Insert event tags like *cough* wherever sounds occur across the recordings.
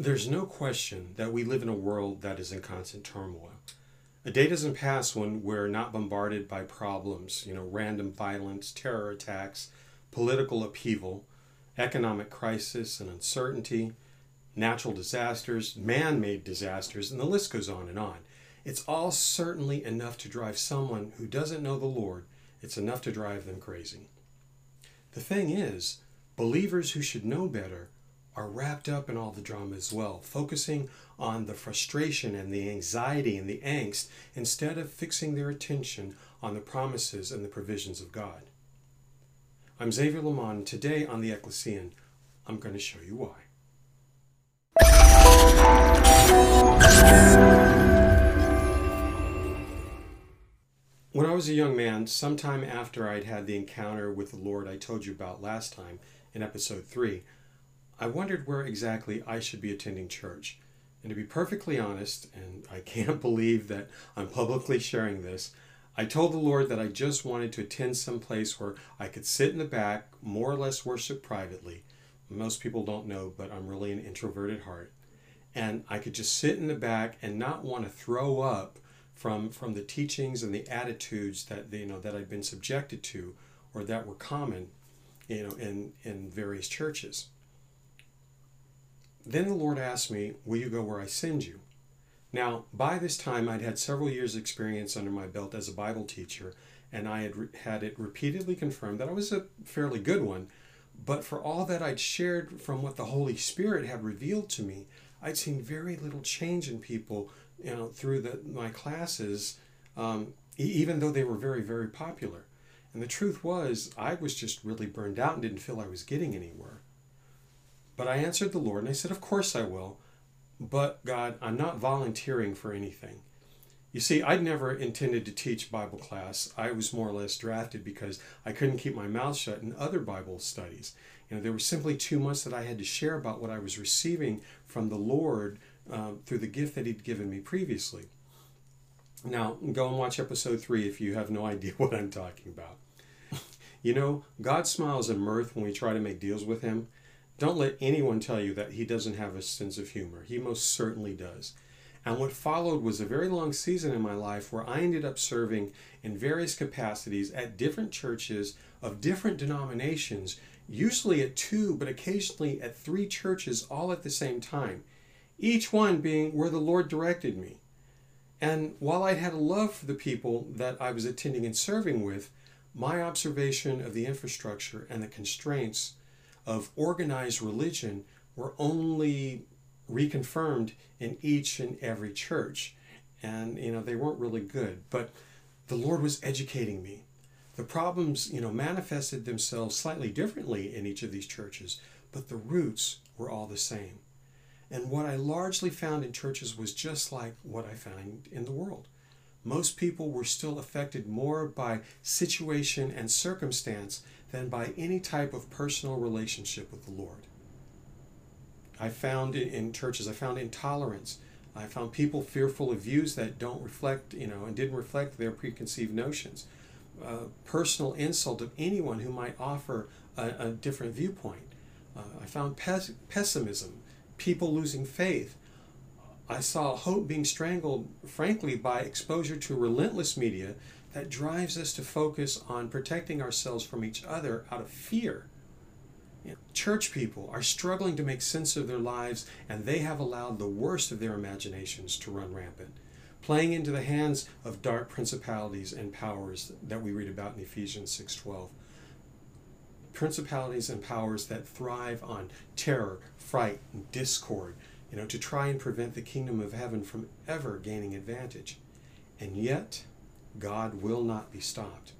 There's no question that we live in a world that is in constant turmoil. A day doesn't pass when we're not bombarded by problems, you know, random violence, terror attacks, political upheaval, economic crisis and uncertainty, natural disasters, man made disasters, and the list goes on and on. It's all certainly enough to drive someone who doesn't know the Lord, it's enough to drive them crazy. The thing is, believers who should know better are wrapped up in all the drama as well, focusing on the frustration and the anxiety and the angst instead of fixing their attention on the promises and the provisions of God. I'm Xavier Lamont, and today on the Ecclesian, I'm going to show you why. When I was a young man, sometime after I'd had the encounter with the Lord I told you about last time in episode 3, I wondered where exactly I should be attending church. And to be perfectly honest, and I can't *laughs* believe that I'm publicly sharing this, I told the Lord that I just wanted to attend some place where I could sit in the back, more or less worship privately. Most people don't know, but I'm really an introverted heart. And I could just sit in the back and not want to throw up from, from the teachings and the attitudes that you know that I'd been subjected to or that were common you know in, in various churches. Then the Lord asked me, Will you go where I send you? Now, by this time, I'd had several years' experience under my belt as a Bible teacher, and I had re- had it repeatedly confirmed that I was a fairly good one. But for all that I'd shared from what the Holy Spirit had revealed to me, I'd seen very little change in people, you know, through the, my classes, um, even though they were very, very popular. And the truth was, I was just really burned out and didn't feel I was getting anywhere. But I answered the Lord and I said, Of course I will. But God, I'm not volunteering for anything. You see, I'd never intended to teach Bible class. I was more or less drafted because I couldn't keep my mouth shut in other Bible studies. You know, there was simply too much that I had to share about what I was receiving from the Lord um, through the gift that He'd given me previously. Now, go and watch episode three if you have no *laughs* idea what I'm talking about. you know, God smiles in mirth when we try to make deals with Him. Don't let anyone tell you that he doesn't have a sense of humor. He most certainly does. And what followed was a very long season in my life where I ended up serving in various capacities at different churches of different denominations, usually at two, but occasionally at three churches all at the same time, each one being where the Lord directed me. And while I had a love for the people that I was attending and serving with, my observation of the infrastructure and the constraints of organized religion were only reconfirmed in each and every church. And, you know, they weren't really good. But the Lord was educating me. The problems, you know, manifested themselves slightly differently in each of these churches, but the roots were all the same. And what I largely found in churches was just like what I found in the world. Most people were still affected more by situation and circumstance than by any type of personal relationship with the Lord. I found in churches, I found intolerance. I found people fearful of views that don't reflect, you know, and didn't reflect their preconceived notions. Uh, personal insult of anyone who might offer a, a different viewpoint. Uh, I found pes- pessimism, people losing faith. I saw hope being strangled, frankly, by exposure to relentless media that drives us to focus on protecting ourselves from each other out of fear. You know, church people are struggling to make sense of their lives, and they have allowed the worst of their imaginations to run rampant, playing into the hands of dark principalities and powers that we read about in Ephesians 6:12. Principalities and powers that thrive on terror, fright, and discord, you know, to try and prevent the kingdom of heaven from ever gaining advantage. And yet, God will not be stopped.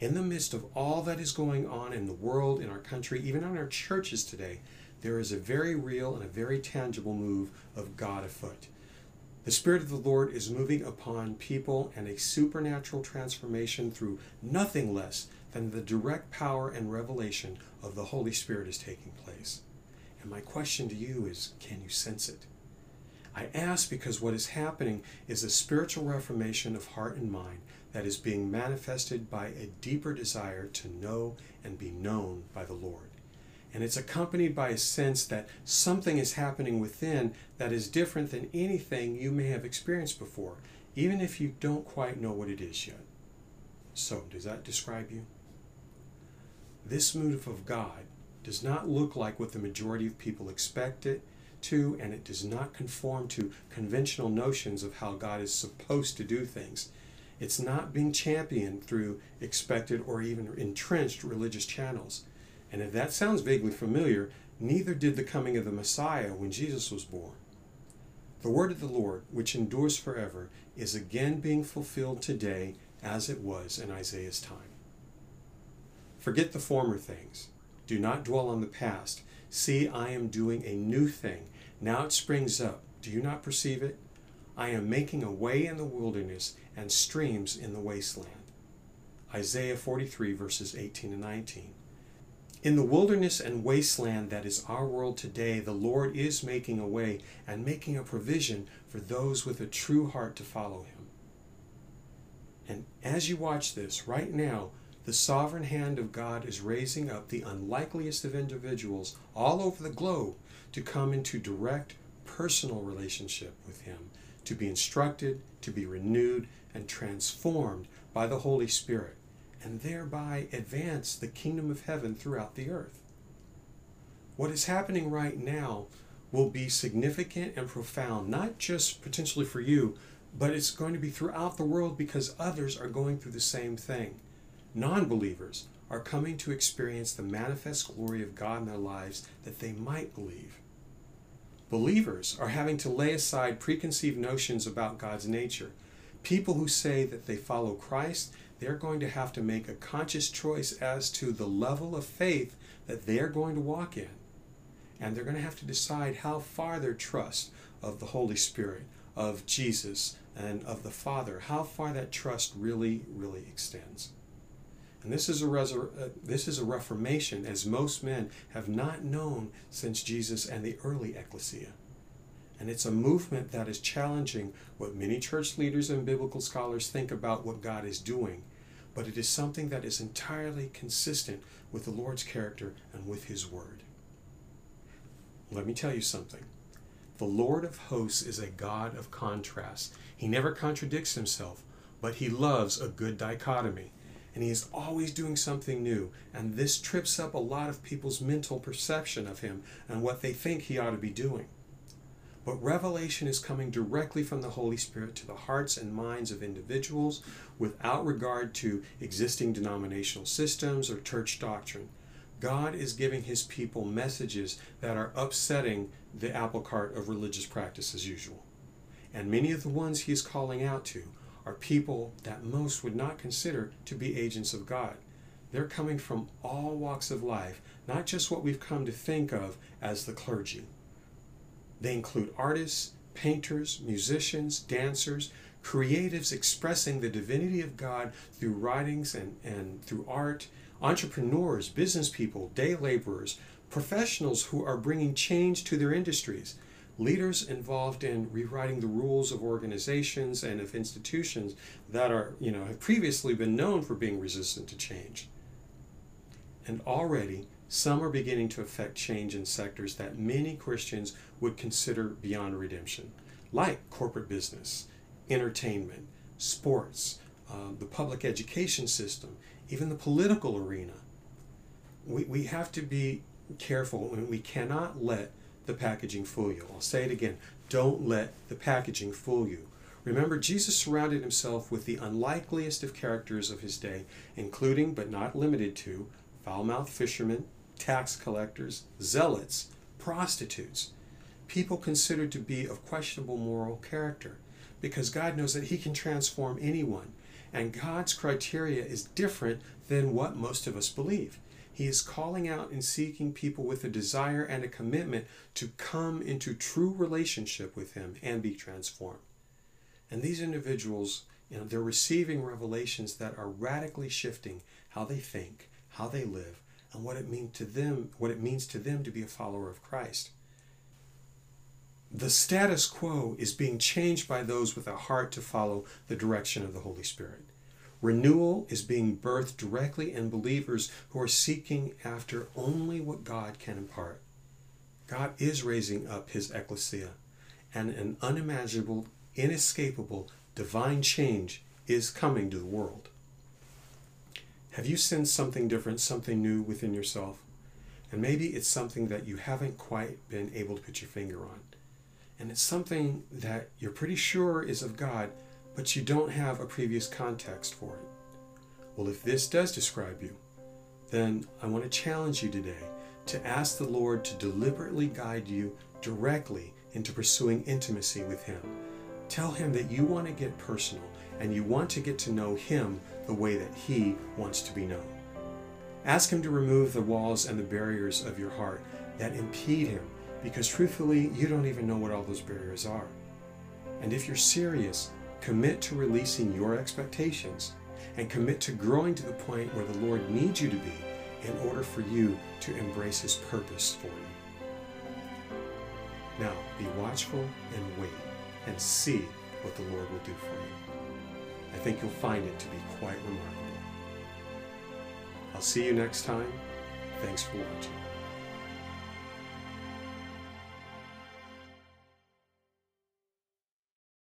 In the midst of all that is going on in the world, in our country, even in our churches today, there is a very real and a very tangible move of God afoot. The Spirit of the Lord is moving upon people, and a supernatural transformation through nothing less than the direct power and revelation of the Holy Spirit is taking place. And my question to you is can you sense it? I ask because what is happening is a spiritual reformation of heart and mind that is being manifested by a deeper desire to know and be known by the Lord. And it's accompanied by a sense that something is happening within that is different than anything you may have experienced before, even if you don't quite know what it is yet. So, does that describe you? This move of God does not look like what the majority of people expect it to, and it does not conform to conventional notions of how God is supposed to do things. It's not being championed through expected or even entrenched religious channels. And if that sounds vaguely familiar, neither did the coming of the Messiah when Jesus was born. The word of the Lord, which endures forever, is again being fulfilled today as it was in Isaiah's time. Forget the former things. Do not dwell on the past. See, I am doing a new thing. Now it springs up. Do you not perceive it? I am making a way in the wilderness and streams in the wasteland. Isaiah 43, verses 18 and 19. In the wilderness and wasteland that is our world today, the Lord is making a way and making a provision for those with a true heart to follow Him. And as you watch this, right now, the sovereign hand of God is raising up the unlikeliest of individuals all over the globe to come into direct personal relationship with Him, to be instructed, to be renewed, and transformed by the Holy Spirit and thereby advance the kingdom of heaven throughout the earth. What is happening right now will be significant and profound, not just potentially for you, but it's going to be throughout the world because others are going through the same thing. Non believers are coming to experience the manifest glory of God in their lives that they might believe. Believers are having to lay aside preconceived notions about God's nature. People who say that they follow Christ they're going to have to make a conscious choice as to the level of faith that they're going to walk in. And they're going to have to decide how far their trust of the Holy Spirit, of Jesus, and of the Father, how far that trust really, really extends. And this is a resur- uh, this is a reformation as most men have not known since Jesus and the early ecclesia. And it's a movement that is challenging what many church leaders and biblical scholars think about what God is doing but it is something that is entirely consistent with the Lord's character and with His Word. Let me tell you something. The Lord of hosts is a God of contrast. He never contradicts himself, but he loves a good dichotomy. And he is always doing something new. And this trips up a lot of people's mental perception of him and what they think he ought to be doing. But revelation is coming directly from the Holy Spirit to the hearts and minds of individuals without regard to existing denominational systems or church doctrine. God is giving his people messages that are upsetting the apple cart of religious practice as usual. And many of the ones he is calling out to are people that most would not consider to be agents of God. They're coming from all walks of life, not just what we've come to think of as the clergy. They include artists, painters, musicians, dancers, creatives expressing the divinity of God through writings and, and through art, entrepreneurs, business people, day laborers, professionals who are bringing change to their industries, leaders involved in rewriting the rules of organizations and of institutions that are, you know, have previously been known for being resistant to change. And already some are beginning to affect change in sectors that many Christians would consider beyond redemption, like corporate business, entertainment, sports, uh, the public education system, even the political arena. We, we have to be careful and we cannot let the packaging fool you. I'll say it again don't let the packaging fool you. Remember, Jesus surrounded himself with the unlikeliest of characters of his day, including but not limited to foul mouthed fishermen, tax collectors, zealots, prostitutes, people considered to be of questionable moral character, because God knows that He can transform anyone. And God's criteria is different than what most of us believe. He is calling out and seeking people with a desire and a commitment to come into true relationship with Him and be transformed. And these individuals, you know, they're receiving revelations that are radically shifting how they think, how they live, and what it means to them, what it means to them to be a follower of Christ. The status quo is being changed by those with a heart to follow the direction of the Holy Spirit. Renewal is being birthed directly in believers who are seeking after only what God can impart. God is raising up his ecclesia, and an unimaginable, inescapable, divine change is coming to the world. Have you sensed something different, something new within yourself? And maybe it's something that you haven't quite been able to put your finger on. And it's something that you're pretty sure is of God, but you don't have a previous context for it. Well, if this does describe you, then I want to challenge you today to ask the Lord to deliberately guide you directly into pursuing intimacy with Him. Tell Him that you want to get personal and you want to get to know Him the way that He wants to be known. Ask Him to remove the walls and the barriers of your heart that impede Him because truthfully, you don't even know what all those barriers are. And if you're serious, commit to releasing your expectations and commit to growing to the point where the Lord needs you to be in order for you to embrace His purpose for you. Now, be watchful and wait and see what the Lord will do for you. I think you'll find it to be quite remarkable. I'll see you next time. Thanks for watching.